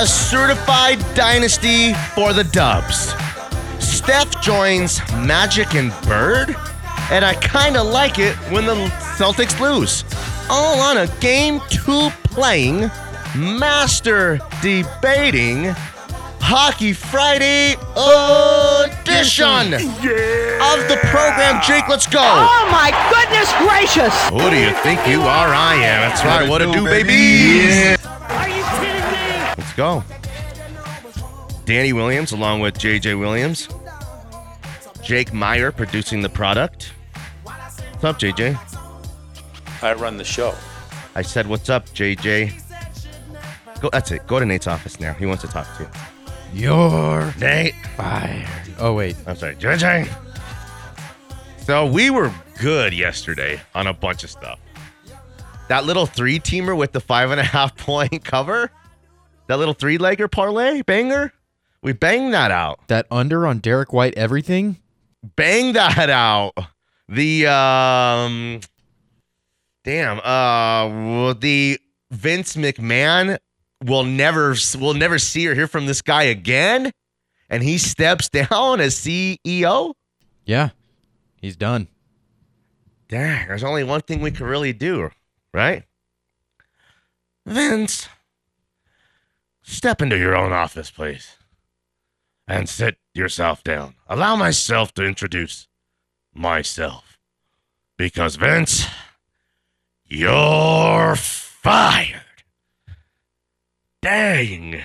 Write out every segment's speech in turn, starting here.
A certified dynasty for the Dubs. Steph joins Magic and Bird, and I kind of like it when the Celtics lose. All on a game two playing, master debating, Hockey Friday edition of the program. Jake, let's go. Oh my goodness gracious! Who do you think you are? I am. That's right. What a do, baby? Are go. Danny Williams along with JJ Williams. Jake Meyer producing the product. What's up, JJ? I run the show. I said, What's up, JJ? Go, that's it. Go to Nate's office now. He wants to talk to you. You're Nate. fired. Oh wait, I'm sorry, JJ. So we were good yesterday on a bunch of stuff. That little three teamer with the five and a half point cover, that little three legger parlay banger, we banged that out. that under on Derrick White everything. bang that out. The um damn, uh the Vince McMahon will never will never see or hear from this guy again and he steps down as CEO. Yeah, he's done. Dang, there's only one thing we can really do, right? Vince, step into your own office, please. And sit yourself down. Allow myself to introduce myself. Because, Vince, you're fired. Dang.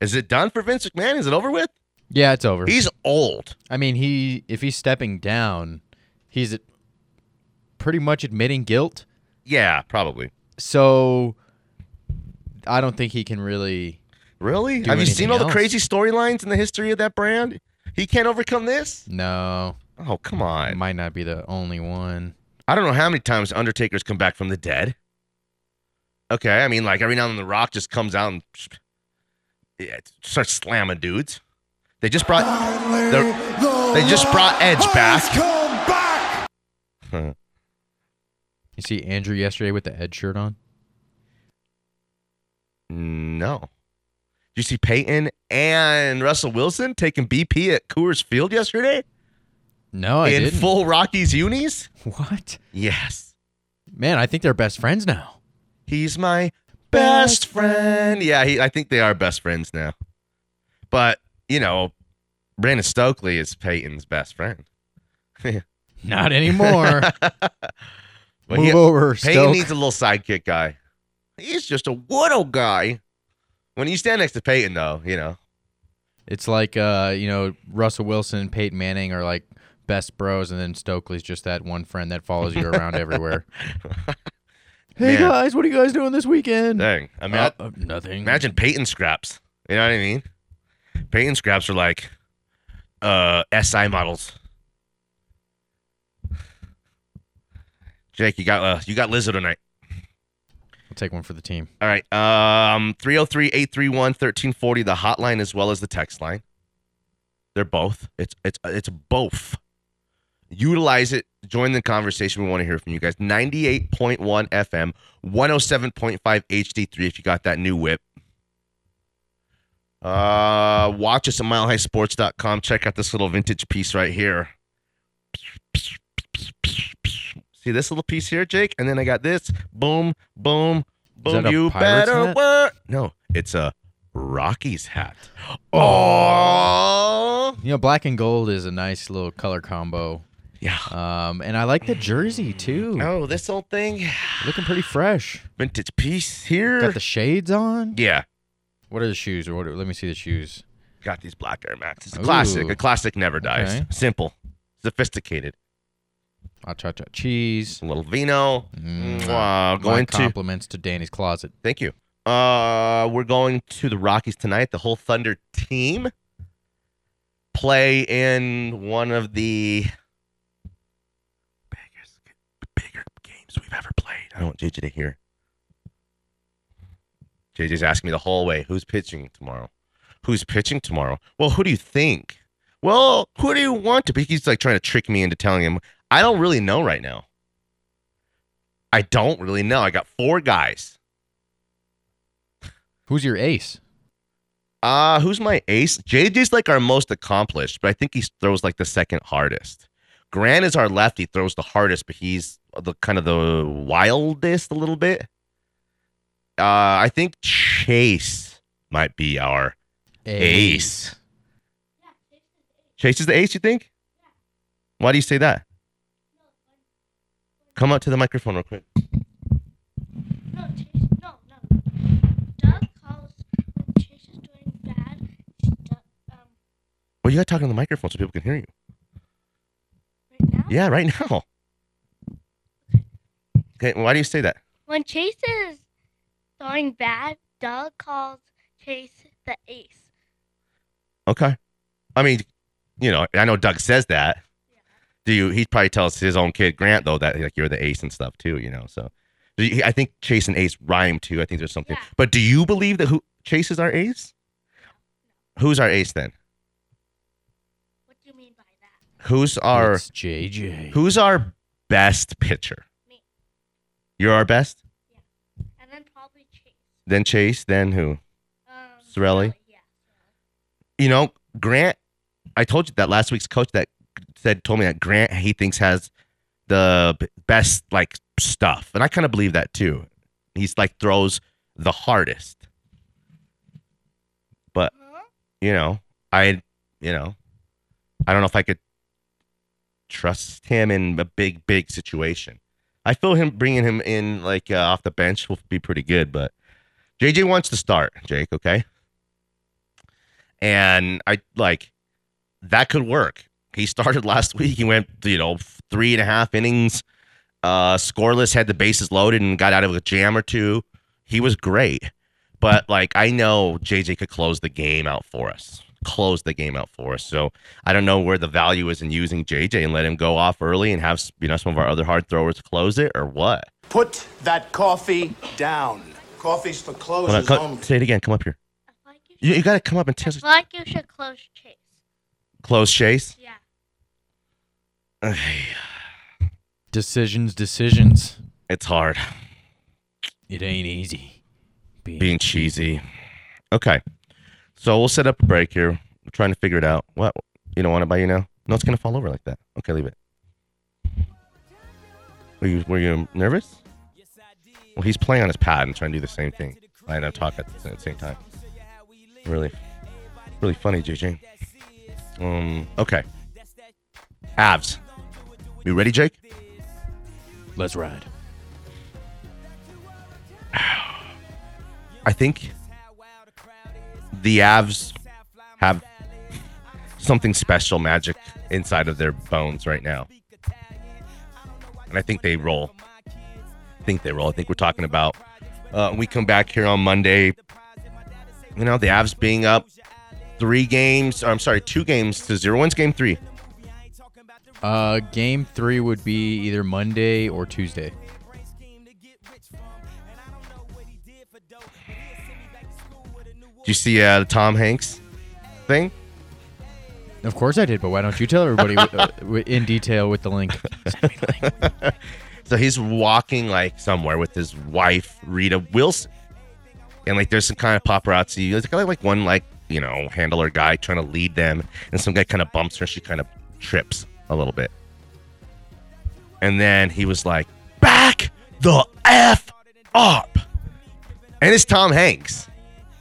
Is it done for Vince McMahon? Is it over with? Yeah, it's over. He's old. I mean, he if he's stepping down, he's pretty much admitting guilt. Yeah, probably. So I don't think he can really. Really? Do Have you seen anything all the else. crazy storylines in the history of that brand? He can't overcome this? No, Oh, come on. might not be the only one. I don't know how many times Undertaker's come back from the dead. Okay, I mean, like every now and then, The Rock just comes out and yeah, starts slamming dudes. They just brought they're- they just brought Edge back. You see Andrew yesterday with the Edge shirt on. No. You see Peyton and Russell Wilson taking BP at Coors Field yesterday No, I in didn't. full Rockies unis? what? Yes. Man, I think they're best friends now. He's my best friend. Yeah, he, I think they are best friends now. But, you know, Brandon Stokley is Peyton's best friend. Not anymore. Move he- over, Peyton Stoke. needs a little sidekick guy. He's just a little guy. When you stand next to Peyton, though, you know, It's like uh, you know, Russell Wilson and Peyton Manning are like best bros, and then Stokley's just that one friend that follows you around everywhere. Hey Man. guys, what are you guys doing this weekend? dang. I mean, Uh, I- uh, nothing. imagine Peyton scraps. You know what I mean? Peyton scraps are like uh, SI models. Jake, you got uh, you got Lizzo tonight. I'll take one for the team. All right. Um 303-831-1340 the hotline as well as the text line. They're both. It's it's it's both. Utilize it. Join the conversation. We want to hear from you guys. 98.1 FM, 107.5 HD3 if you got that new whip. Uh watch us at milehighsports.com. Check out this little vintage piece right here. See this little piece here, Jake? And then I got this. Boom, boom, boom. You better work. No, it's a Rockies hat. Oh, You know, black and gold is a nice little color combo. yeah. Um, and I like the jersey too. Oh, this old thing, Looking pretty fresh. vintage piece here. Got the shades on. yeah, What are the shoes? Or what? Are, let me see the shoes. got these black Air Maxes. A classic. A classic never dies. Okay. Simple, sophisticated. Cha cha cheese. a little vino. Mm. My going to compliments to Danny's closet. thank you. Uh, we're going to the Rockies tonight. The whole Thunder team play in one of the biggest, bigger games we've ever played. I don't want JJ to hear. JJ's asking me the whole way, who's pitching tomorrow? Who's pitching tomorrow? Well, who do you think? Well, who do you want to be? He's like trying to trick me into telling him. I don't really know right now. I don't really know. I got four guys. Who's your ace? Uh, who's my ace? JJ's like our most accomplished, but I think he throws like the second hardest. Grant is our lefty, throws the hardest, but he's the kind of the wildest a little bit. Uh, I think Chase might be our ace. Chase is the ace, you think? Why do you say that? Come up to the microphone real quick. No, Chase, no, no. Doug calls when Chase is doing bad. Doug, um, Well, you gotta talk on the microphone so people can hear you. right now. Yeah, right now. Okay, why do you say that? When Chase is throwing bad, Doug calls Chase the ace. Okay. I mean, you know, I know Doug says that. Do you? He probably tells his own kid Grant though that like you're the ace and stuff too. You know, so do you- I think Chase and Ace rhyme too. I think there's something. Yeah. But do you believe that who Chase is our ace? Who's our ace then? What do you mean by that? Who's our It's JJ. Who's our best pitcher? Me. You're our best. Yeah, And then probably Chase. Then Chase. Then who? Um, Sorelli? Yeah. you know, Grant, I told you that last week's coach that said told me that Grant he thinks has the best like stuff, and I kind of believe that too. He's like throws the hardest, but you know, I, you know, I don't know if I could trust him in a big, big situation. I feel him bringing him in like uh, off the bench will be pretty good, but JJ wants to start, Jake. Okay, and I like that could work. He started last week. He went, you know, three and a half innings, uh, scoreless, had the bases loaded, and got out of a jam or two. He was great, but like I know JJ could close the game out for us, close the game out for us. So I don't know where the value is in using JJ and let him go off early and have you know some of our other hard throwers close it or what. Put that coffee down. Coffee's for Hold on, closers come- only. say it again. Come up here. I like you You, you got to come up and tell I like you should close Chase. close Chase. Yeah. Decisions, decisions. It's hard. It ain't easy. being cheesy. Okay. So we'll set up a break here. We're trying to figure it out. What? You don't want it by you now? No, it's gonna fall over like that. Okay, leave it. Were you were you nervous? Well, he's playing on his pad and trying to do the same thing. I know talk at the same time. Really, really funny, JJ. Um. Okay. Avs. You ready, Jake? Let's ride. I think the Avs have something special magic inside of their bones right now. And I think they roll. I think they roll. I think we're talking about uh, we come back here on Monday. You know, the Avs being up three games, or I'm sorry, two games to zero. When's game three? Uh, game three would be either Monday or Tuesday. Did you see uh, the Tom Hanks thing? Of course I did, but why don't you tell everybody uh, in detail with the link? Send me the link. So he's walking like somewhere with his wife, Rita Wilson. And like there's some kind of paparazzi. There's kind of like one like, you know, handler guy trying to lead them. And some guy kind of bumps her. And she kind of trips a little bit. And then he was like, back the F up. And it's Tom Hanks.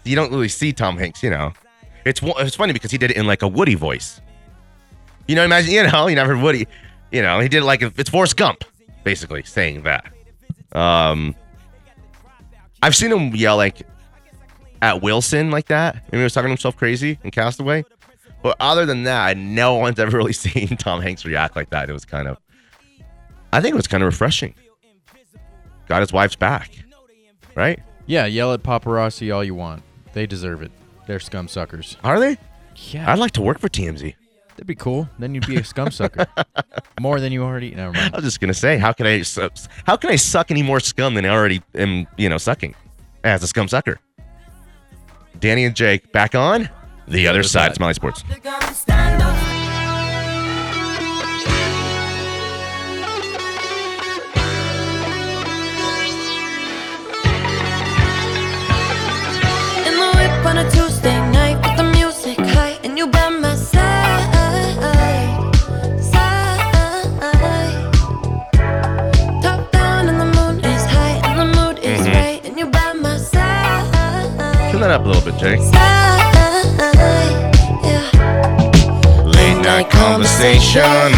You don't really see Tom Hanks, you know. It's it's funny because he did it in like a Woody voice. You know, imagine, you know, you never heard Woody. You know, he did it like it's Forrest Gump, basically saying that. Um, I've seen him yell like at Wilson like that. and he was talking himself crazy in Castaway. But other than that, no one's ever really seen Tom Hanks react like that. It was kind of I think it was kind of refreshing. Got his wife's back, right? Yeah, yell at paparazzi all you want. They deserve it. They're scum suckers. Are they? Yeah, I'd like to work for TMZ. that'd be cool. Then you'd be a scum sucker. More than you already. Never mind. I was just gonna say, how can I how can I suck any more scum than I already am, you know, sucking as a scum sucker? Danny and Jake back on the other side. side. Smiley Sports. In on a Tuesday night with the music high and you by my side, side. Top down and the moon is high and the mood is mm-hmm. right and you by my side, Turn that up a little bit, Jake. side. Late night conversation,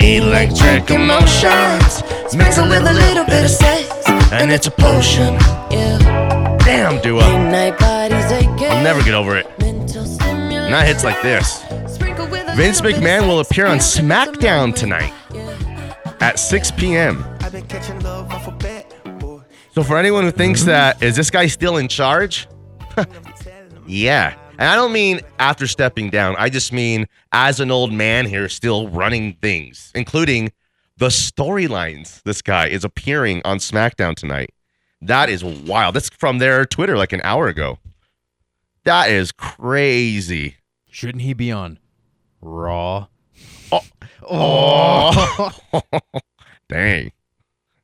electric emotions, mix it with a little bit of sex, and it's a potion. Yeah. Damn, Dua. Night bodies aching. I'll never get over it. Not hits like this. Sprinkled with a Vince little bit of McMahon will appear on and it's a SmackDown tonight at 6 p.m. I've been catching love off a bet, boy. So for anyone who thinks that is this guy still in charge? yeah. And I don't mean after stepping down. I just mean as an old man here still running things, including the storylines. This guy is appearing on SmackDown tonight. That is wild. That's from their Twitter like an hour ago. That is crazy. Shouldn't he be on Raw? Oh. Dang.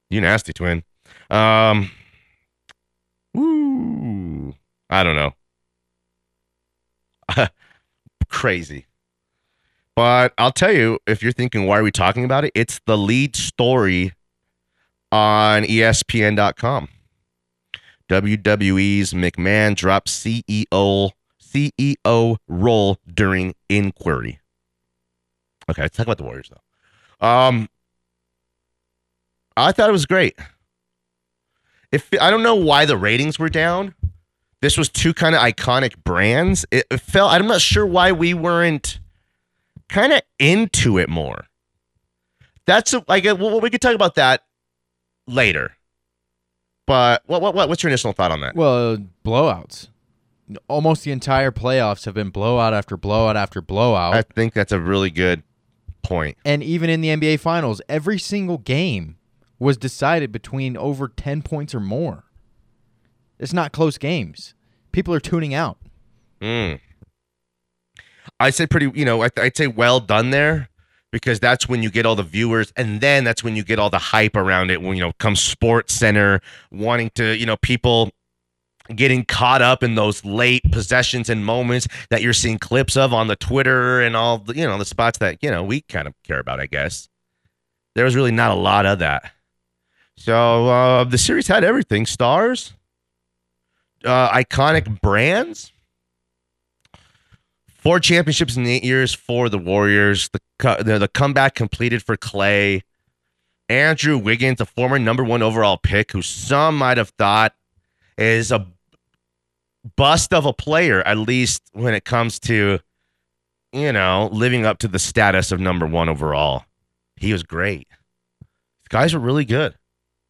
You nasty twin. Um Woo. I don't know. Crazy. But I'll tell you, if you're thinking, why are we talking about it? It's the lead story on ESPN.com. WWE's McMahon drops CEO CEO role during inquiry. Okay, let's talk about the Warriors though. Um, I thought it was great. If I don't know why the ratings were down, this was two kind of iconic brands. It, it felt I'm not sure why we weren't kind of into it more. That's a, like well, we could talk about that later. But what what what what's your initial thought on that? Well, blowouts. Almost the entire playoffs have been blowout after blowout after blowout. I think that's a really good point. and even in the NBA Finals, every single game was decided between over 10 points or more. It's not close games. People are tuning out. Mm. I'd say pretty, you know, I'd, I'd say well done there because that's when you get all the viewers, and then that's when you get all the hype around it. When you know, comes Sports Center wanting to, you know, people getting caught up in those late possessions and moments that you're seeing clips of on the Twitter and all the, you know, the spots that you know we kind of care about. I guess there was really not a lot of that. So uh, the series had everything: stars, uh, iconic brands. Four championships in eight years for the Warriors. The, the comeback completed for Clay. Andrew Wiggins, a former number one overall pick, who some might have thought is a bust of a player, at least when it comes to, you know, living up to the status of number one overall. He was great. The guys were really good.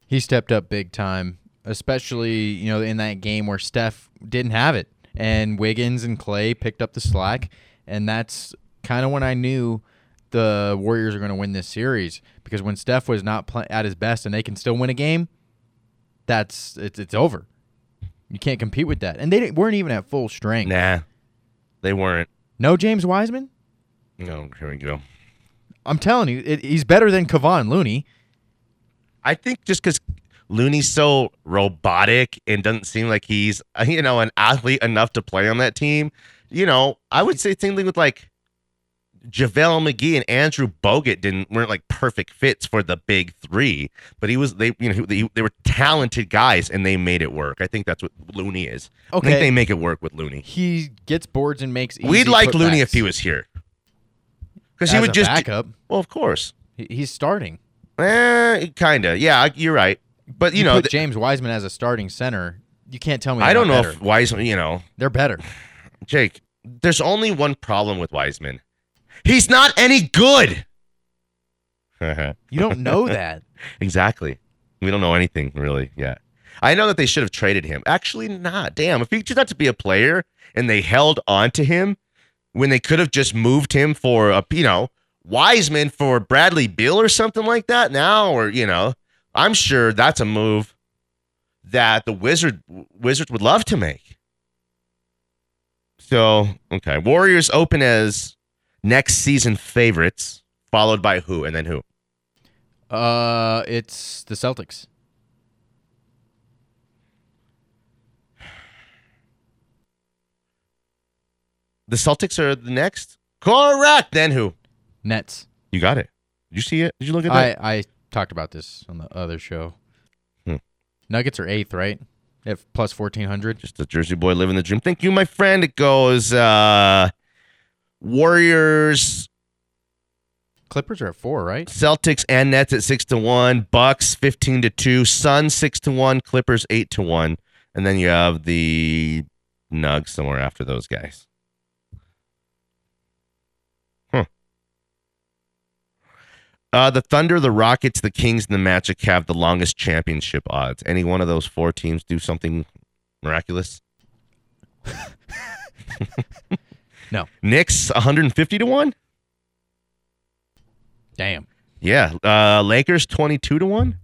He stepped up big time, especially, you know, in that game where Steph didn't have it and Wiggins and Clay picked up the slack and that's kind of when I knew the Warriors are going to win this series because when Steph was not pl- at his best and they can still win a game, that's it's it's over. You can't compete with that. And they weren't even at full strength. Nah, they weren't. No James Wiseman? No, here we go. I'm telling you, it, he's better than Kevon Looney. I think just because Looney's so robotic and doesn't seem like he's you know an athlete enough to play on that team. You know, I would say same thing with like JaVale McGee and Andrew Bogut didn't weren't like perfect fits for the big three, but he was they you know they, they were talented guys and they made it work. I think that's what Looney is. I Okay. think they make it work with Looney. He gets boards and makes. Easy We'd like Looney if he was here, because he would just backup. well, of course, He- He's starting. eh, kind of. Yeah, you're right. But you, know, put th- James Wiseman as a starting center. You can't tell me. I don't know not if. Wiseman, you know, they're better. Jake, there's only one problem with Wiseman. He's not any good. You don't know that. exactly. We don't know anything really yet. I know that they should have traded him. Actually, not. Damn. If he turned out to be a player and they held on to him when they could have just moved him for a, you know, Wiseman for Bradley Beal or something like that now, or you know, I'm sure that's a move that the Wizard Wizards would love to make. So okay, Warriors open as next season favorites, followed by who, and then who? Uh, it's the Celtics. The Celtics are the next. Correct. Then who? Nets. You got it. Did you see it? Did you look at that? I I talked about this on the other show. Hmm. Nuggets are eighth, right? At plus fourteen hundred. Just a Jersey boy living the dream. Thank you, my friend. It goes uh Warriors, Clippers are at four, right? Celtics, and Nets at six to one. Bucks fifteen to two. Suns six to one. Clippers eight to one. And then you have the Nugs somewhere after those guys. Huh. Uh, the Thunder, the Rockets, the Kings, and the Magic have the longest championship odds. Any one of those four teams do something miraculous? No. Knicks 150 to 1? Damn. Yeah. Uh Lakers 22 to 1?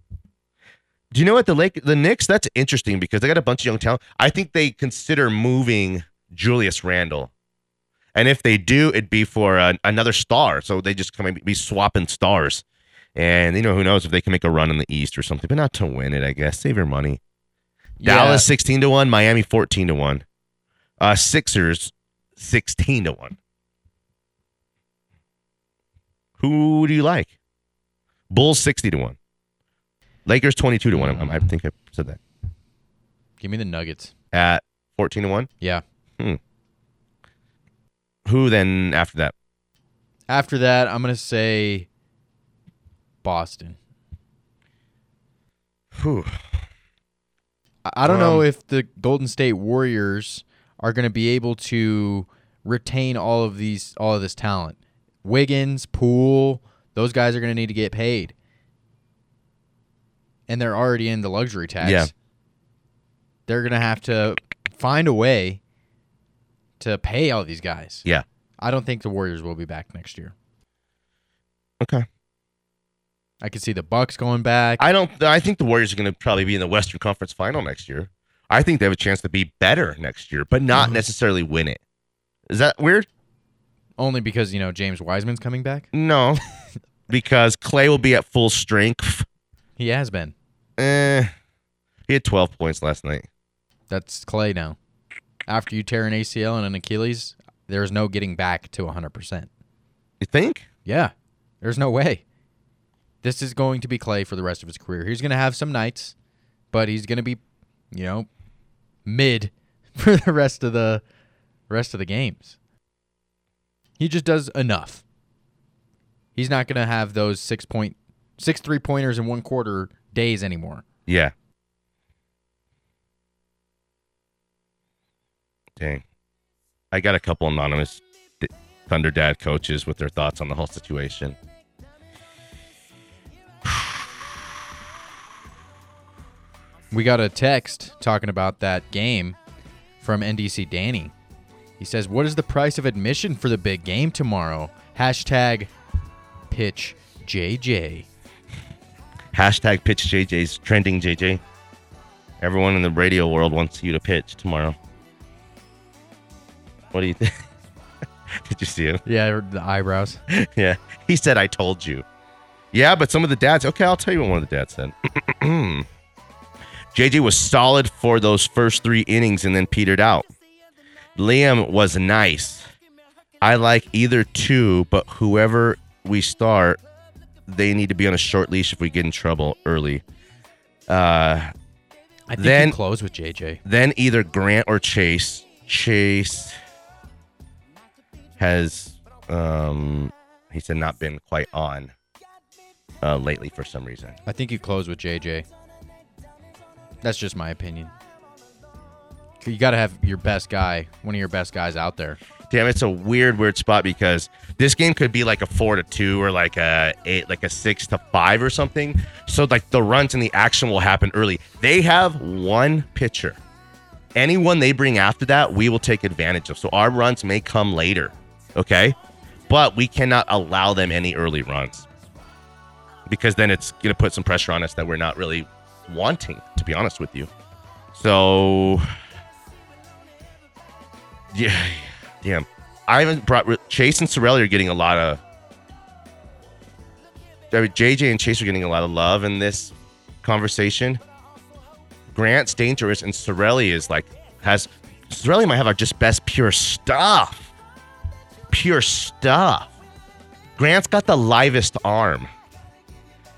Do you know what the Lake the Knicks that's interesting because they got a bunch of young talent. I think they consider moving Julius Randle. And if they do, it'd be for uh, another star. So they just come and be swapping stars. And you know who knows if they can make a run in the East or something, but not to win it, I guess. Save your money. Dallas 16 to 1, Miami 14 to 1. Uh Sixers 16 to 1. Who do you like? Bulls 60 to 1. Lakers 22 to 1. I- I think I said that. Give me the Nuggets. At 14 to 1. Yeah. Who then after that? After that, I'm gonna say Boston. Whew. I- don't know Um, if the Golden State Warriors are going to be able to retain all of these all of this talent. Wiggins, Poole, those guys are going to need to get paid. And they're already in the luxury tax. Yeah. They're going to have to find a way to pay all these guys. Yeah. I don't think the Warriors will be back next year. Okay. I could see the Bucks going back. I don't I think the Warriors are going to probably be in the Western Conference Final next year. I think they have a chance to be better next year, but not necessarily win it. Is that weird? Only because, you know, James Wiseman's coming back. No. because Clay will be at full strength. He has been. Eh. He had 12 points last night. That's Clay now. After you tear an ACL and an Achilles, there's no getting back to 100%. You think? Yeah. There's no way. This is going to be Clay for the rest of his career. He's going to have some nights, but he's going to be, you know, mid for the rest of the rest of the games. He just does enough. He's not going to have those 6 point six three pointers in one quarter days anymore. Yeah. Dang. I got a couple anonymous Thunder Dad coaches with their thoughts on the whole situation. We got a text talking about that game from NDC Danny. He says, What is the price of admission for the big game tomorrow? Hashtag pitch JJ. Hashtag pitch JJ's trending JJ. Everyone in the radio world wants you to pitch tomorrow. What do you think? Did you see him? Yeah, the eyebrows. yeah. He said, I told you. Yeah, but some of the dads, okay, I'll tell you what one of the dads said. JJ was solid for those first three innings and then petered out. Liam was nice. I like either two, but whoever we start, they need to be on a short leash if we get in trouble early. Uh, I think Then- close with JJ. then either Grant or Chase. Chase has, um, he said, not been quite on uh, lately for some reason. I think you close with JJ. That's just my opinion. You got to have your best guy, one of your best guys out there. damn, it's a weird, weird spot because this game could be like a four to two or like a eight, like a six to five or something. So like the runs and the action will happen early. They have one pitcher. Anyone they bring after that, we will take advantage of. So our runs may come later, okay? But we cannot allow them any early runs because then it's going to put some pressure on us that we're not really wanting, to be honest with you. So, yeah, damn. I haven't brought Chase and Sorelli are getting a lot of. I mean, JJ and Chase are getting a lot of love in this conversation. Grant's dangerous, and Sorelli is like has Sorelli might have our just best pure stuff. Pure stuff. Grant's got the livest arm.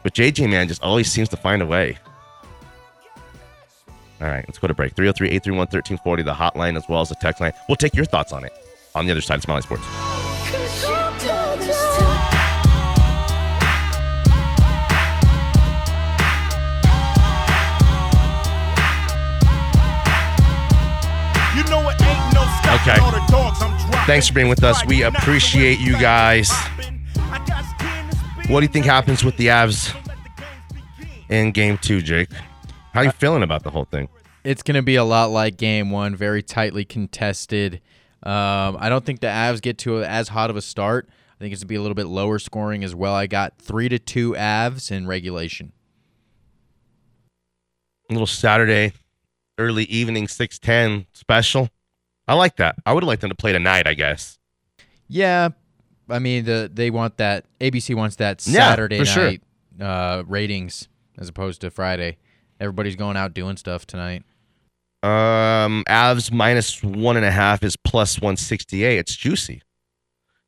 But JJ man just always seems to find a way. All right, let's go to break. 303 831 1340, the hotline as well as the text line. We'll take your thoughts on it on the other side of Smiley Sports. Okay. all the dogs I'm dropping. Thanks for being with us. We appreciate you guys. What do you think happens with the Avs in game two, Jake? How are you feeling about the whole thing? It's going to be a lot like game one, very tightly contested. Um, I don't think the Avs get to as hot of a start. I think it's going to be a little bit lower scoring as well. I got three to two Avs in regulation. A little Saturday, early evening, 610 special. I like that. I would have liked them to play tonight, I guess. Yeah, I mean the they want that ABC wants that Yeah, Saturday for sure. night uh, ratings as opposed to Friday. Everybody's going out doing stuff tonight. Um, Avs minus one and a half is plus 168. It's juicy.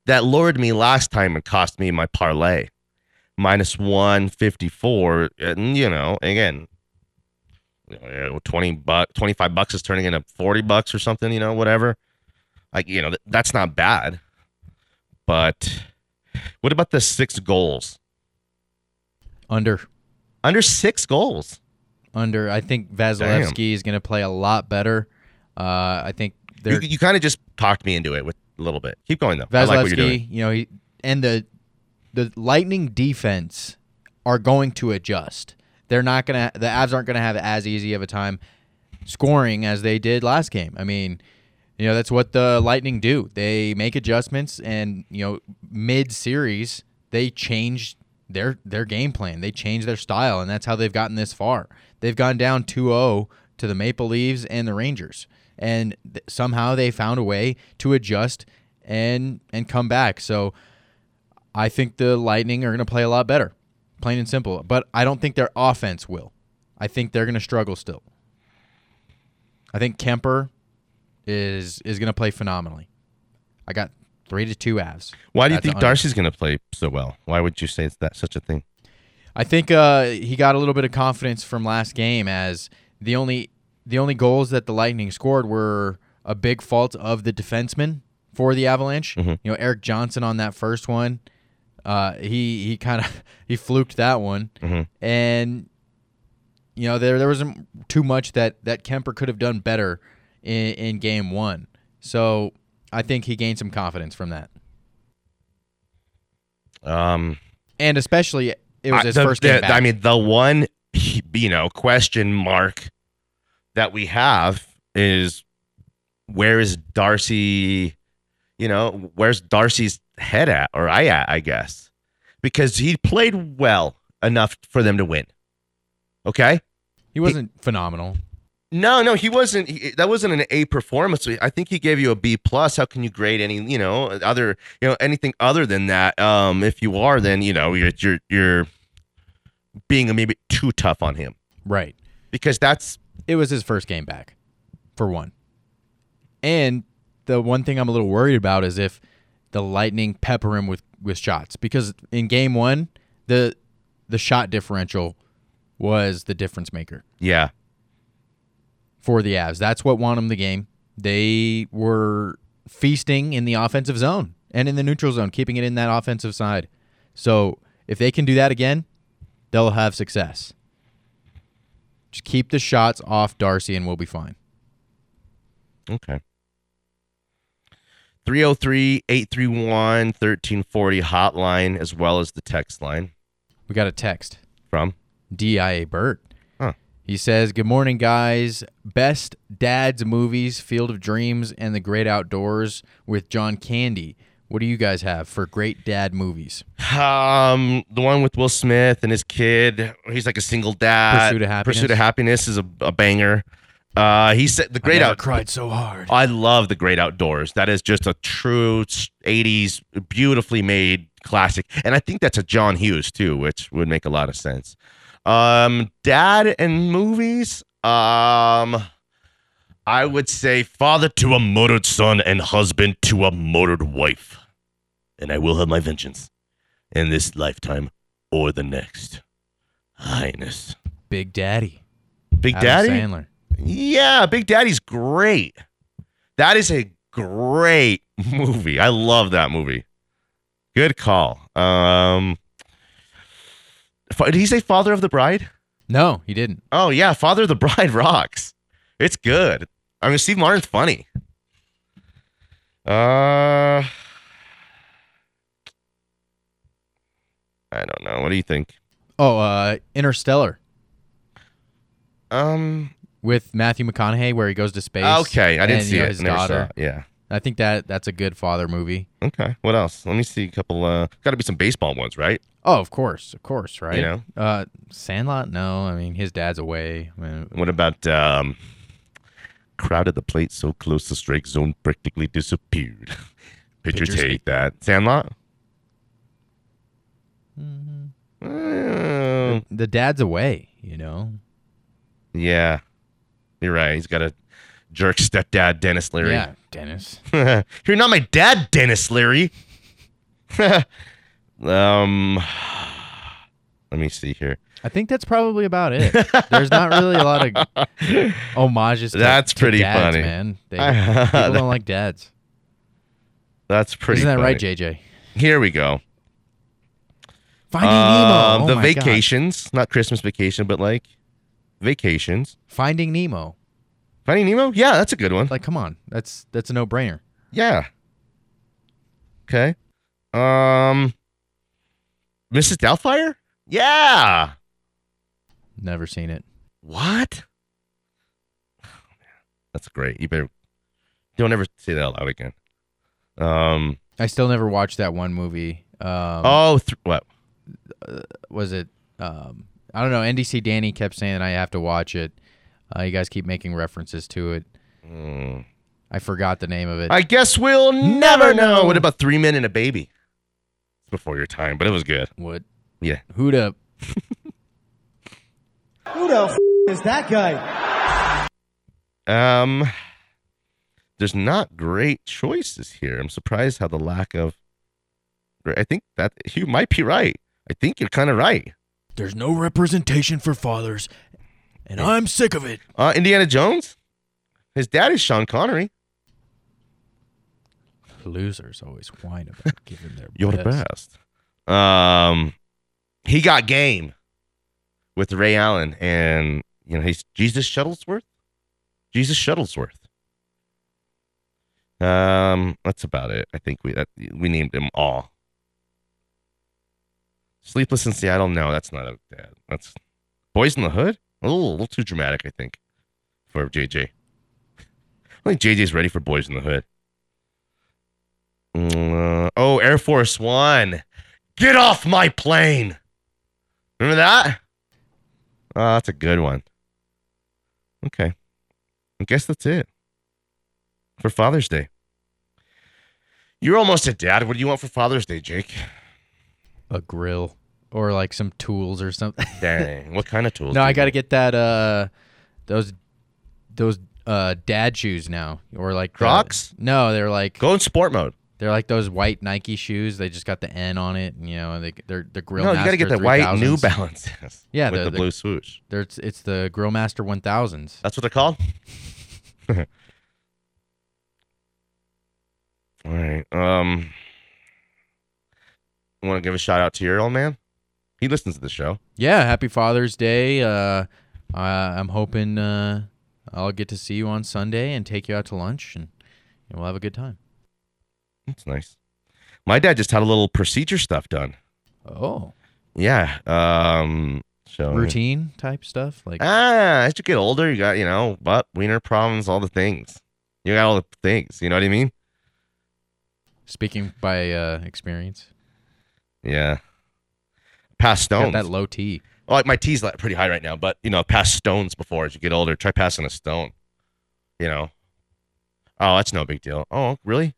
That lured me last time and cost me my parlay. Minus 154. And, you know, again, 20 bucks, 25 bucks is turning into 40 bucks or something, you know, whatever. Like, you know, th- that's not bad. But what about the six goals? Under Under six goals. under. I think Vasilevskiy is going to play a lot better. Uh, I think You, you kind of just talked me into it with a little bit. Keep going, though. I like what you're doing. Vasilevskiy, you know, he, and the the Lightning defense are going to adjust. They're not gonna. The Avs aren't gonna have as easy of a time scoring as they did last game. I mean, you know, that's what the Lightning do. They make adjustments, and you know, mid series they change their their game plan. They change their style, and that's how they've gotten this far. They've gone down 2-0 to the Maple Leafs and the Rangers, and th- somehow they found a way to adjust and and come back. So I think the Lightning are going to play a lot better, plain and simple. But I don't think their offense will. I think they're going to struggle still. I think Kuemper is is going to play phenomenally. I got three to two Avs. Why do you That's think. Darcy's going to play so well? Why would you say it's that such a thing? I think uh, he got a little bit of confidence from last game as the only the only goals that the Lightning scored were a big fault of the defenseman for the Avalanche. Mm-hmm. You know, Erik Johnson on that first one, uh, he he kind of he fluked that one, Mhm. and you know there there wasn't too much that that Kuemper could have done better in, in game one. So I think he gained some confidence from that, Um, and especially it was I- his the- first the- game back. I mean, the one you know question mark that we have is where is Darcy? You know, where's Darcy's head at, or I at, I guess, because he played well enough for them to win. Okay. he wasn't phenomenal. No, no, he wasn't. He, that wasn't an A performance. I think he gave you a B plus. How can you grade any, you know, other, you know, anything other than that? Um, if you are, then you know you're you're you're being maybe too tough on him Right. because that's it was his first game back, for one. And the one thing I'm a little worried about is if the Lightning pepper him with, with shots because in game one, the the shot differential was the difference maker yeah. for the Avs. That's what won them the game. They were feasting in the offensive zone and in the neutral zone, keeping it in that offensive side. So if they can do that again, they'll have success. Just keep the shots off Darcy and we'll be fine. Okay. 303 831 1340 hotline, as well as the text line We got a text. from. DIA Bert. Huh. He says, Good morning, guys. Best dad's movies Field of Dreams and The Great Outdoors with John Candy. What do you guys have for great dad movies? Um, the one with Will Smith and his kid. He's like a single dad. Pursuit of Happiness? Pursuit of Happiness is a, a banger. Uh, he said the Great Out. cried so hard. I love the Great Outdoors. That is just a true '80s, beautifully made classic, and I think that's a John Hughes too, which would make a lot of sense. Um, Dad and movies. Um, I would say father to a murdered son and husband to a murdered wife, and I will have my vengeance in this lifetime or the next. Highness, Big Daddy. Big Adam Daddy. Sandler. Yeah, Big Daddy's great. That is a great movie. I love that movie. Good call. Um, did he say Father of the Bride? No, he didn't. Oh yeah, Father of the Bride rocks. It's good. I mean, Steve Martin's funny. Uh, I don't know. What do you think? Oh, uh, Interstellar Um, with Matthew McConaughey, where he goes to space. okay, I didn't see you know, it. His Never daughter. it. Yeah. I think that that's a good father movie. Okay. What else? Let me see a couple. Uh, got to be some baseball ones, right? Oh, of course, of course, right? You know? uh, Sandlot. No, I mean his dad's away. I mean, What about um, crowded the plate so close the strike zone practically disappeared? Pitchers hate- that. Sandlot. Mm-hmm. Uh, the dad's away. You know. yeah, you're right. He's got a jerk stepdad, Denis Leary. Yeah, Dennis. you're not my dad, Denis Leary. um, let me see here. I think that's probably about it. There's not really a lot of homages. To, That's to pretty dads, funny. man. They, people don't like dads. That's pretty. Isn't that right. JJ? Here we go. Finding Um, Nemo. Oh the my God. vacations, not Christmas vacation, but like vacations. Finding Nemo. Finding Nemo? Yeah, that's a good one. Like, come on, that's that's a no brainer. Yeah. Okay. Um Mrs. Doubtfire? Yeah. Never seen it. What? Oh, man. That's great. You better don't ever say that out loud again. Um I still never watched that one movie. Um, oh th- what? was it? Um, I don't know. NDC Danny kept saying that I have to watch it. Uh, you guys keep making references to it. Mm. I forgot the name of it. I guess we'll never know. What about Three Men and a Baby? Before your time, but it was good. What? Yeah. Who the? Who the f- is that guy? Um, there's not great choices here. I'm surprised how the lack of. I think that you might be right. I think you're kind of right. There's no representation for fathers, and I'm sick of it. Uh, Indiana Jones. His dad is Sean Connery. Losers always whine about giving their You're best. the best. Um, he got game with Ray Allen, and you know he's Jesus Shuttlesworth. Jesus Shuttlesworth. Um, that's about it. I think we that, we named them all. Sleepless in Seattle. No, that's not a dad. That's Boys in the Hood. A little, a little too dramatic, I think, for JJ. I think JJ's ready for Boys in the Hood. Mm, uh, oh, Air Force One. Get off my plane. Remember that? Oh, that's a good one. Okay. I guess that's it for Father's Day. You're almost a dad. What do you want for Father's Day, Jake? A grill or like some tools or something. Dang. what kind of tools? no, I got to get that. Uh, those those uh dad shoes now, or like the- Crocs? no, they're like Go in sport mode. they're like those white Nike shoes. They just got the N on it. And, you know, they they're the Grill. no, you got to get the white New 3000s. Balances. Yeah, with the- the, the- blue swoosh. It's, it's the Grillmaster 1000s. That's what they're called. All right. Um, want to give a shout out to your old man? He listens to the show. Yeah, happy Father's Day. Uh, I, I'm hoping uh, I'll get to see you on Sunday and take you out to lunch, and, and we'll have a good time. That's nice. My dad just had a little procedure stuff done. Oh, Yeah. Um. So routine type stuff like Ah, as you get older, you got you know butt, wiener problems, all the things. You got all the things. You know what I mean? speaking by uh, experience. Yeah. Past Got stones. that low T. Oh, like my T's like pretty high right now, but you know, past stones before as you get older. Try passing a stone. You know. Oh, that's no big deal. Oh, really?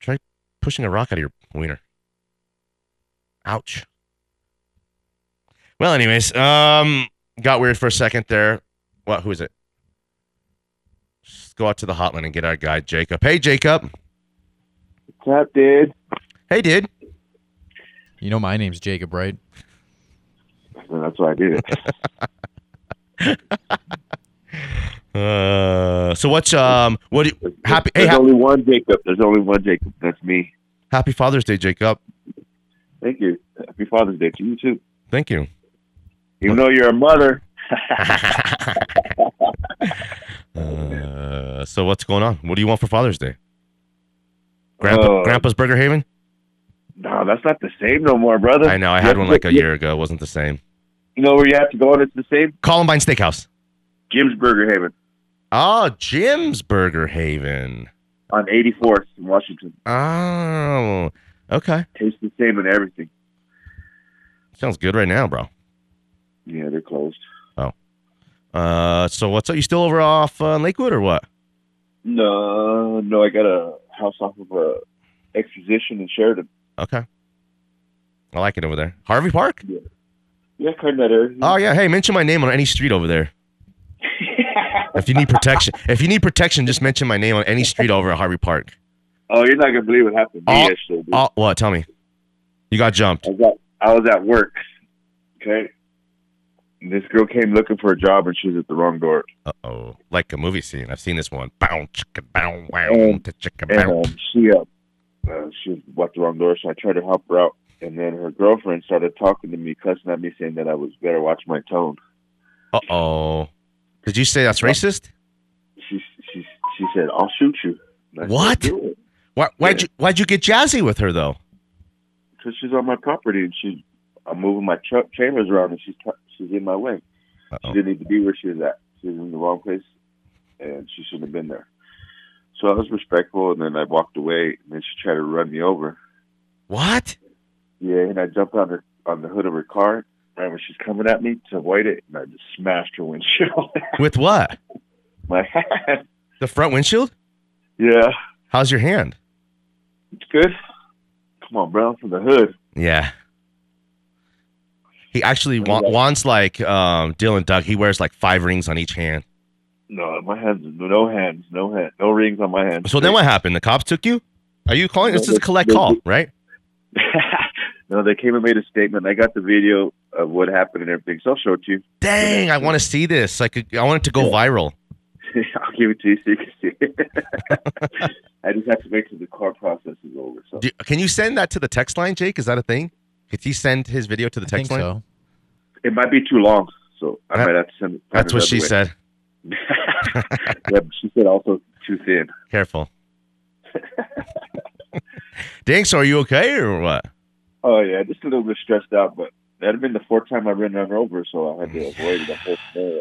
Try pushing a rock out of your wiener. Ouch. Well, anyways, um, got weird for a second there. What? Who is it? Just go out to the hotline and get our guy Jacob. Hey, Jacob. What's up, dude? Hey, dude. You know my name's Jacob, right? Well, that's why I did it. Uh, so what's um, what? Do you, happy? Hey, There's ha- only one Jacob. There's only one Jacob. That's me. happy Father's Day, Jacob. Thank you. Happy Father's Day to you too. Thank you. Even though you're a mother. Uh, so what's going on? What do you want for Father's Day? Grandpa, Uh, Grandpa's Burger Haven. No, that's not the same no more, brother. I know. I had one like a year ago. It wasn't the same. You know where you have to go and it's the same? Columbine Steakhouse. Jim's Burger Haven Oh, Jim's Burger Haven. on 84th in Washington. Oh, okay. Tastes the same and everything. Sounds good right now, bro. Yeah, they're closed. Oh. Uh, so what's up? You still over off uh, Lakewood or what? No, no, I got a house off of a exposition in Sheridan. Okay. I like it over there. Harvey Park? Yeah, kind of that area. Oh yeah. Hey, mention my name on any street over there. if you need protection, if you need protection, just mention my name on any street over at Harvey Park. Oh, you're not gonna believe what happened to me yesterday. dude. oh, what? Tell me. You got jumped. I was at I was at work. Okay. And This girl came looking for a job and she was at the wrong door. Uh oh. Like a movie scene. I've seen this one. Bow, chicka, bow, wow, And- chicka, And bow. um, she uh, uh she walked the wrong door, so I tried to help her out. And then her girlfriend started talking to me, cussing at me, saying that I was better watch my tone. Uh oh. Did you say that's racist? She she she said, "I'll shoot you." What? Why, why'd you Why'd you get jazzy with her though? Because she's on my property and she, I'm moving my trailers around and she's tr- she's in my way. She didn't need to be where she was at. She was in the wrong place, and she shouldn't have been there. So I was respectful, and then I walked away, and then she tried to run me over. What? Yeah, and I jumped on her on the hood of her car right when she's coming at me to avoid it, and I just smashed her windshield. With what? my hand. The front windshield? Yeah, How's your hand? it's good. Come on, bro, from the hood. Yeah. He actually wa- wants like um, Dylan Doug. He wears like five rings on each hand. No, my hands, no hands, no hand, no rings on my hands. So then what happened? The cops took you? Are you calling? This is a collect They- call, right? no, they came and made a statement. I got the video of what happened and everything, so I'll show it to you. Dang, I want to see this. Like, I want it to go viral. I'll give it to you so you can see it. I just have to wait till the car process is over. So Do, can you send that to the text line, Jake? Is that a thing? Could he send his video to the I think text line? so. it might be too long, so I That- might have to send it. That's what she said. Yeah, she said also too thin. Careful. Dang, so are you okay or what? Oh yeah, just a little bit stressed out, but that had been the fourth time I've been run over, so I had to avoid the whole thing.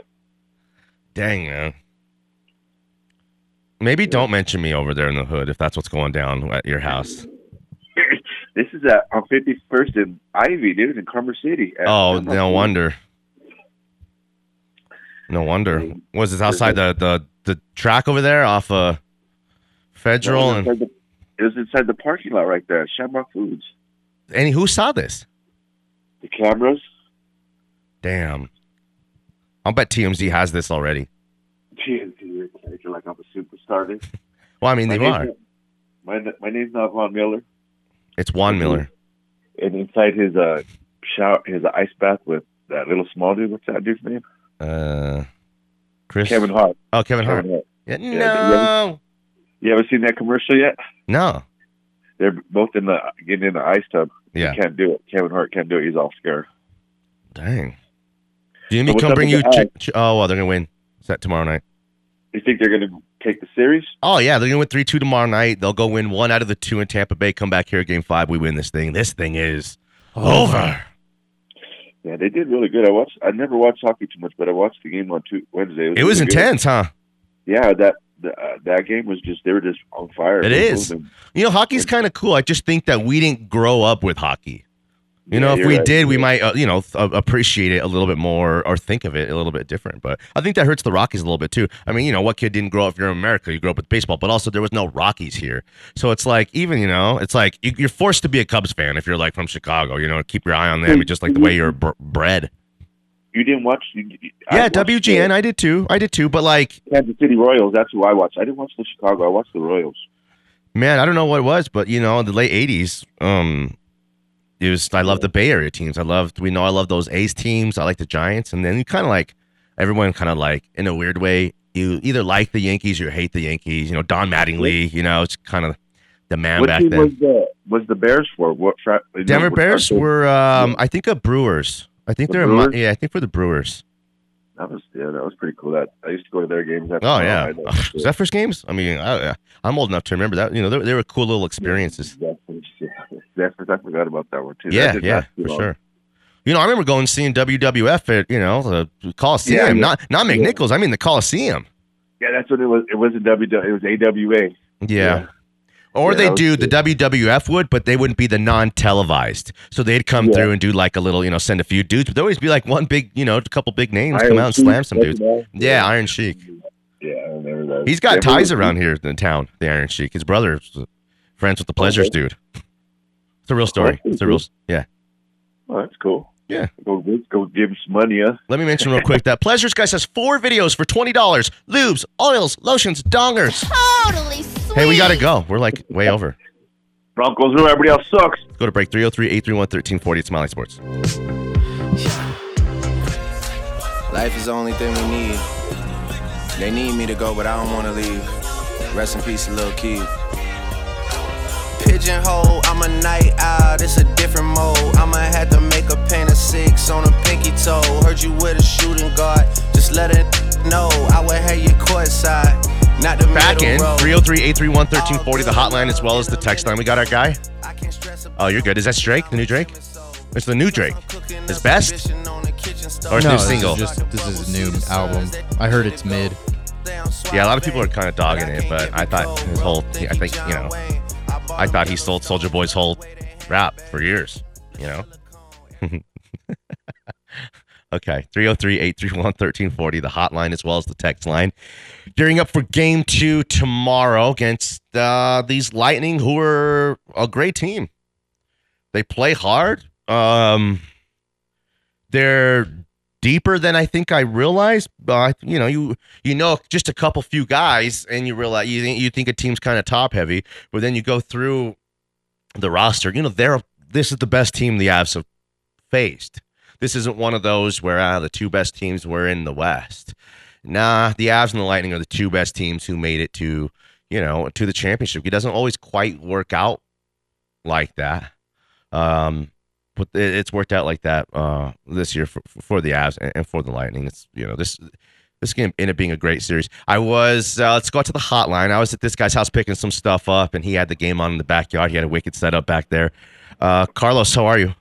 Dang, man. Maybe don't mention me over there in the hood if that's what's going down at your house. This is at on 51st and Ivy, dude, in Commerce City. Oh, no wonder. No wonder. Was it outside the, the, the track over there off uh, Federal? It was, And inside the, it was inside the parking lot right there, Shamrock Foods. any who saw this? The cameras. Damn. I'll bet TMZ has this already. TNT, you're like I'm a superstar. dude. Well, I mean, My they are. not- My my name's not Von Miller, It's Juan Miller. and inside his uh shower, his ice bath with that little small dude. What's that dude's name? Uh, Chris. Kevin Hart. Oh, Kevin Hart. Kevin Hart. Yeah, Yeah, no. You ever seen that commercial yet? No. They're both in the getting in the ice tub. Yeah. He can't do it. Kevin Hart can't do it. He's all scared. Dang. Do you So come bring you? Ch- ch- oh, well, they're gonna win. Is that tomorrow night? You think they're gonna take the series? Oh yeah, they're gonna win three two tomorrow night. They'll go win one out of the two in Tampa Bay. Come back here, game five. We win this thing. This thing is over. Yeah, they did really good. I watched. I never watched hockey too much, but I watched the game on two, Wednesday. It was really good. intense, huh? Yeah, that the, uh, that game was just they were just on fire. It is. You know, hockey's kind of cool. I just think that we didn't grow up with hockey. You Yeah, know, if we right. did, we might, uh, you know, th- uh, appreciate it a little bit more or think of it a little bit different. But I think that hurts the Rockies a little bit too. I mean, you know, what kid didn't grow up? here in America, you grew up with baseball, but also there was no Rockies here. So it's like, even, you know, it's like you- you're forced to be a Cubs fan if you're like from Chicago, you know, keep your eye on them, just like the way you're br- bred. You didn't watch? You, I Yeah, WGN, I did too. I did too. But like, Kansas City Royals. That's who I watched. I didn't watch the Chicago. I watched the Royals. Man, I don't know what it was, but you know, in the late '80s, um, it was. I love the Bay Area teams. I loved. We know I love those A's teams. I like the Giants, and then you kind of like everyone, kind of like in a weird way. You either like the Yankees or hate the Yankees. You know, Don Mattingly. You know, it's kind of the man what back team then. was the was the Bears for? What? Fra- Denver what Bears were, um, I think, a Brewers. I think The they're, a Brewers? yeah, I think for the Brewers. That was yeah, that was pretty cool. That I used to go to their games. After Oh yeah, was that first games? I mean, I, I'm old enough to remember that. You know, they, they were cool little experiences. That's I forgot about that one too. Yeah, yeah, for long. sure. You know, I remember going and seeing WWF at you know the Coliseum, Yeah, yeah. not not Yeah. McNichols. I mean the Coliseum. Yeah, that's what it was. It wasn't W. It was AWA. Yeah. Or Yeah, they that was do the WWF would, but they wouldn't be the non-televised. So they'd come Yeah. through and do like a little, you know, send a few dudes, but there always be like one big, you know, a couple big names Iron come out and Sheik, slam some dudes. there? Yeah, Iron Sheik. Yeah, I remember that. He's got Yeah, ties around here in the town. The Iron Sheik. His brother's friends with the Pleasures Okay. dude. It's a real story. that's It's a real. cool. Yeah. Oh, that's cool. Yeah. Go go give him some money, huh? Let me mention real quick that Pleasures Guys has four videos for twenty dollars: lubes, oils, lotions, dongers. Totally sweet. Hey, we gotta go. We're like way over. Broncos rule. Everybody else sucks. Go to break 303-831-1340 at Smiley Sports. Life is the only thing we need. They need me to go, but I don't wanna leave. Rest in peace, Lil Keed. Pigeonhole, I'm a night owl, it's a different mode. I'ma have to make a paint of six on a pinky toe. Heard you with a shooting guard, just let it know. I would have you courtside, not the Back middle in row. 303-831-1340, the hotline as well as the text line. We got our guy. Oh, you're good. Is that Drake? The new Drake? It's the new Drake. His best? Or his no, new this single? Is just this is his new album. I heard it's mid. Yeah, a lot of people are kind of dogging it, but I thought his whole, I think, you know, I thought he sold Soulja Boy's whole rap for years, you know? okay, 303 831 1340, the hotline as well as the text line. Gearing up for game two tomorrow against uh, these Lightning, who are a great team. They play hard. Um, they're deeper than I think I realized. But you know, you you know just a couple few guys, and you realize you think you think a team's kind of top heavy, but then you go through the roster. You know, they're this is the best team the Avs have faced. This isn't one of those where ah, the two best teams were in the West. Nah, the Avs and the Lightning are the two best teams who made it to you know to the championship. It doesn't always quite work out like that. Um, but it's worked out like that uh, this year for, for the Avs and, for the Lightning. It's you know this this game ended up being a great series. I was uh, let's go out to the hotline. I was at this guy's house picking some stuff up, and he had the game on in the backyard. He had a wicked setup back there. Uh, Carlos, how are you?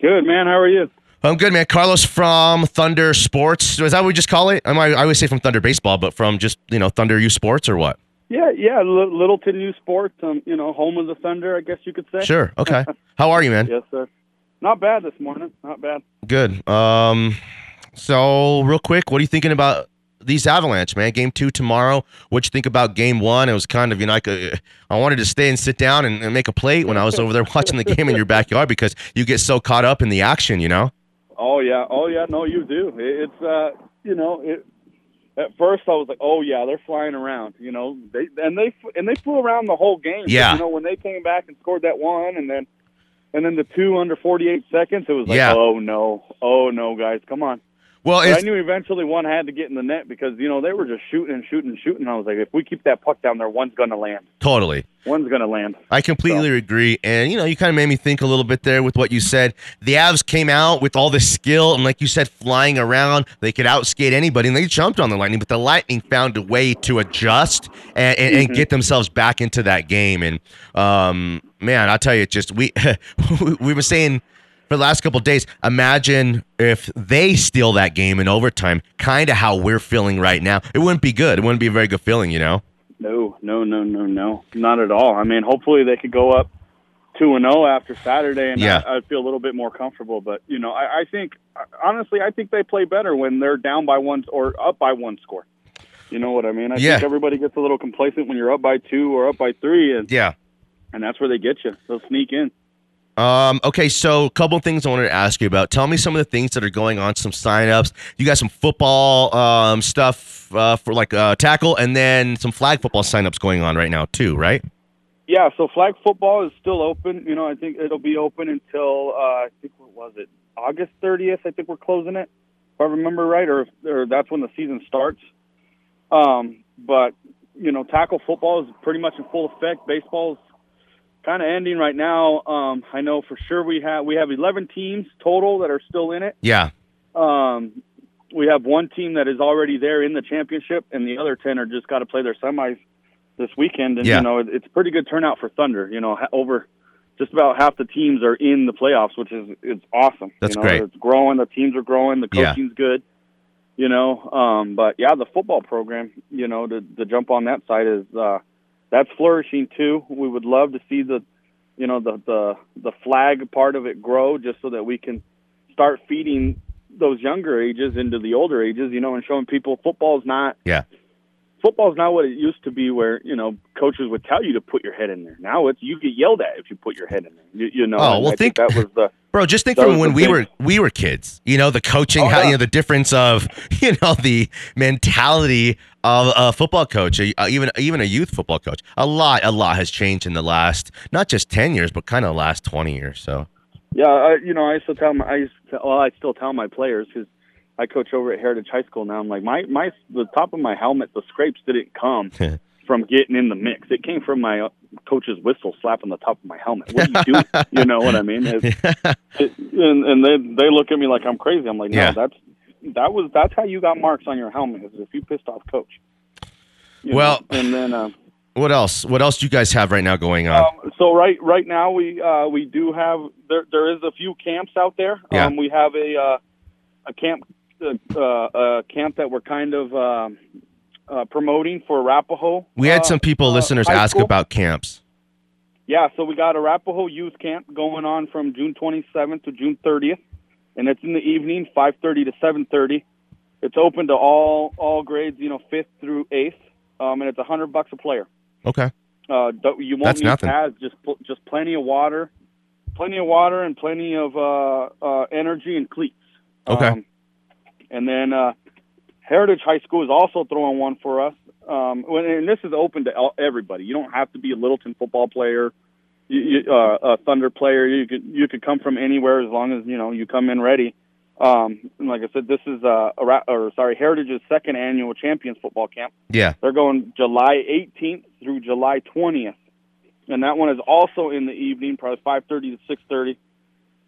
Good man. How are you? I'm good, man. Carlos from Thunder Sports. Is that what we just call it? I, might, I always say from Thunder Baseball, but from just you know Thunder U Sports or what? Yeah, yeah. L- Littleton U Sports. Um, you know, home of the Thunder. I guess you could say. Sure. Okay. How are you, man? yes, sir. Not bad this morning. Not bad. Good. Um, so real quick, what are you thinking about these Avalanche, man? Game two tomorrow. What you think about game one? It was kind of you know like a, I wanted to stay and sit down and, and make a plate when I was over there watching the game in your backyard because you get so caught up in the action, you know. Oh yeah. Oh yeah. No, you do. It's uh, you know, it. At first, I was like, "Oh yeah, they're flying around." You know, they and they and they flew around the whole game. Yeah. You know, when they came back and scored that one, and then and then the two under 48 seconds, it was like, Yeah. "Oh no, oh no, guys, come on." Well, I knew eventually one had to get in the net because you know they were just shooting and shooting and shooting. I was like, if we keep that puck down there, one's going to land. Totally. One's going to land. I completely agree. And, you know, you kind of made me think a little bit there with what you said. The Avs came out with all this skill and, like you said, flying around. They could outskate anybody and they jumped on the Lightning, but the Lightning found a way to adjust and, and, and Mhm. get themselves back into that game. And, um, man, I'll tell you, it just we, we were saying for the last couple of days, imagine if they steal that game in overtime, kind of how we're feeling right now. It wouldn't be good. It wouldn't be a very good feeling, you know? No, no, no, no, no, not at all. I mean, hopefully they could go up two and zero after Saturday, and Yeah. I, I'd feel a little bit more comfortable. But you know, I, I think honestly, I think they play better when they're down by one or up by one score. You know what I mean? I Yeah. think everybody gets a little complacent when you're up by two or up by three, and Yeah. and that's where they get you. They'll sneak in. Um, okay, so a couple things I wanted to ask you about. Tell me some of the things that are going on, some signups. You got some football um, stuff uh, for like uh, tackle, and then some flag football signups going on right now too, right? Yeah, so flag football is still open. You know, I think it'll be open until uh, I think what was it August 30th. I think we're closing it, if I remember right, or or that's when the season starts. Um, but you know, tackle football is pretty much in full effect. Baseball's kind of ending right now. Um, I know for sure we have we have 11 teams total that are still in it. Yeah. Um, we have one team that is already there in the championship, and the other ten are just got to play their semis this weekend. And Yeah. you know, it, it's pretty good turnout for Thunder. You know, over just about half the teams are in the playoffs, which is it's awesome. That's you know, great. It's growing. The teams are growing. The Yeah. coaching's good. You know, um, but yeah, the football program. You know, to, to jump on that side is uh, that's flourishing too. We would love to see the, you know, the the the flag part of it grow, just so that we can start feeding those younger ages into the older ages, you know, and showing people football's not Yeah. football's not what it used to be where, you know, coaches would tell you to put your head in there. Now it's you get yelled at if you put your head in there. You, you know, Oh, well, I think, think- that was the Bro, just think That from when we big- were we were kids. You know, the coaching, Oh, how, yeah. you know, the difference of you know the mentality of a football coach, a- even even a youth football coach. A lot, a lot has changed in the last not just ten years, but kind of last twenty years. So Yeah, I, you know, I to tell my, I used to, well, I still tell my players because I coach over at Heritage High School now. I'm like, my, my, the top of my helmet, the scrapes didn't come from getting in the mix. It came from my uh, coach's whistle slapping the top of my helmet. What are you doing? you know what I mean? It's, it, and and they they look at me like I'm crazy. I'm like, no, Yeah. that's that was that's how you got marks on your helmet is if you pissed off coach. You Well- know? and then. Uh, what else? What else do you guys have right now going on? um, so right right now we uh, we do have there there is a few camps out there. Yeah. Um, we have a uh, a camp uh, uh, a camp that we're kind of um uh, promoting for Arapahoe. we had uh, some people, uh, listeners, ask school. about camps. Yeah, so we got Arapahoe Youth Camp going on from June 27th to June 30th, and it's in the evening, 5:30 to 7:30. It's open to all all grades, you know, fifth through eighth, um, and it's a hundred bucks a player. Okay. Uh, you won't That's need nothing. pads, just pl- just plenty of water, plenty of water, and plenty of uh, uh, energy and cleats. Okay. Um, and then uh, Heritage High School is also throwing one for us. Um, and this is open to everybody. You don't have to be a Littleton football player, you, you, uh, a Thunder player. You could you could come from anywhere as long as you know you come in ready. Um, and like I said, this is uh, or sorry, Heritage's second annual Champions Football Camp. Yeah. They're going July 18th through July 20th, and that one is also in the evening, probably 5:30 to 6:30.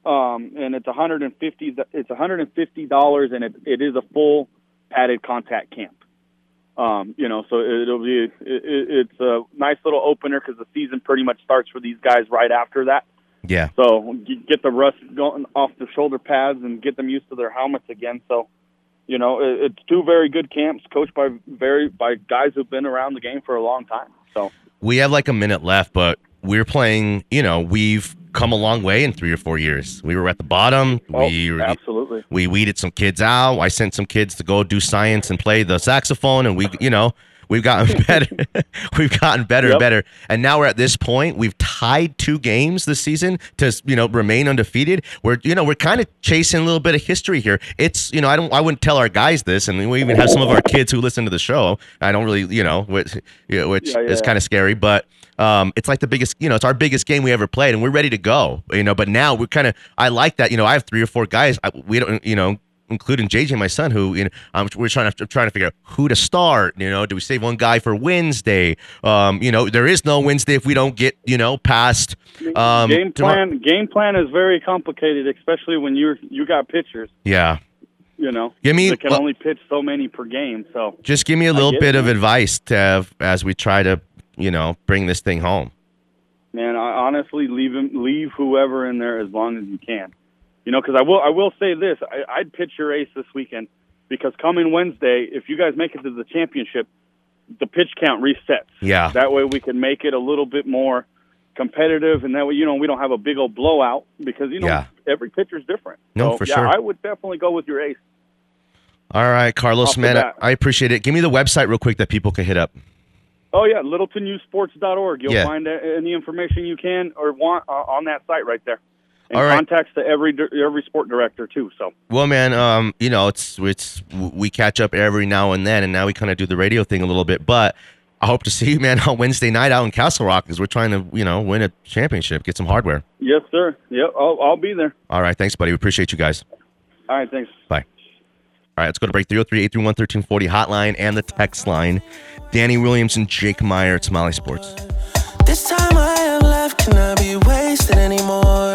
Um, and it's 150. It's 150 dollars, and it, it is a full padded contact camp. Um, you know, so it'll be it, it, it's a nice little opener because the season pretty much starts for these guys right after that. Yeah. So get the rust going off the shoulder pads and get them used to their helmets again. So, you know, it, it's two very good camps coached by very by guys who've been around the game for a long time. So We have like a minute left, but we're playing. You know, we've come a long way in three or four years. We were at the bottom. Oh, we absolutely. we weeded some kids out. I sent some kids to go do science and play the saxophone, and we, you know, we've gotten better. we've gotten better and better, and now we're at this point. We've tied two games this season to, you know, remain undefeated. We're, you know, we're kind of chasing a little bit of history here. It's, you know, I don't, I wouldn't tell our guys this, and we even have some of our kids who listen to the show. I don't really, you know, which, you know, which Yeah, is kind of scary, but. Um, it's like the biggest, you know, it's our biggest game we ever played, and we're ready to go, you know. But now we're kind of, I like that, you know. I have three or four guys. I, we don't, you know, including JJ, my son, who you know, um, we're trying to trying to figure out who to start. You know, do we save one guy for Wednesday? Um, you know, there is no Wednesday if we don't get you know past um, game tomorrow- plan game plan is very complicated, especially when you're you got pitchers. Yeah, You know, Give me- they can well- only pitch so many per game. So just give me a little bit it, of advice, Tev, as we try to you know bring this thing home. man, I honestly leave him leave whoever in there as long as you can. You know, because I will I will say this: I, I'd pitch your ace this weekend because coming Wednesday, if you guys make it to the championship, the pitch count resets. Yeah. That way we can make it a little bit more competitive, and that way you know we don't have a big old blowout because you know Yeah. every pitcher's different. No, so, for yeah, sure. I would definitely go with your ace. All right, Carlos, Off man, I appreciate it. Give me the website real quick that people can hit up. Oh yeah, littlenewsports.org. You'll Yeah. find any information you can or want uh, on that site right there. And All right. contacts to every every sport director too. So Well, man, um, you know, it's it's we catch up every now and then, and now we kind of do the radio thing a little bit. But I hope to see you, man, on Wednesday night out in Castle Rock because we're trying to, you know, win a championship, get some hardware. yes, sir. Yep, I'll, I'll be there. All right, thanks, buddy. We appreciate you guys. All right, thanks. Bye. All right, let's go to break 303 831 1340 hotline and the text line. Danny Williams and Jake Meyer at Smiley Sports. This time I have left, be wasted anymore?